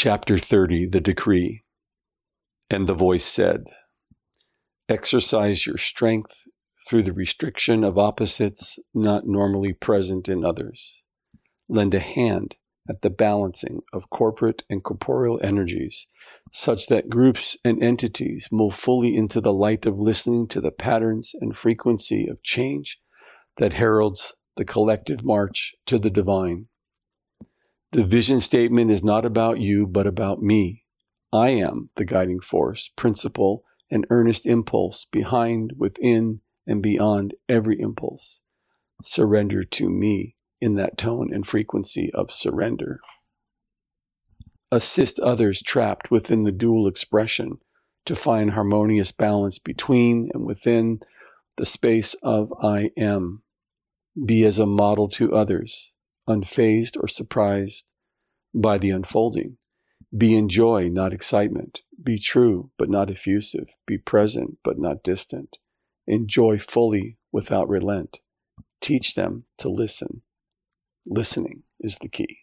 Chapter 30 The Decree. And the voice said, Exercise your strength through the restriction of opposites not normally present in others. Lend a hand at the balancing of corporate and corporeal energies such that groups and entities move fully into the light of listening to the patterns and frequency of change that heralds the collective march to the divine. The vision statement is not about you, but about me. I am the guiding force, principle, and earnest impulse behind, within, and beyond every impulse. Surrender to me in that tone and frequency of surrender. Assist others trapped within the dual expression to find harmonious balance between and within the space of I am. Be as a model to others unfazed or surprised by the unfolding. Be in joy, not excitement. Be true, but not effusive. Be present, but not distant. Enjoy fully without relent. Teach them to listen. Listening is the key.